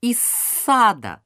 из сада.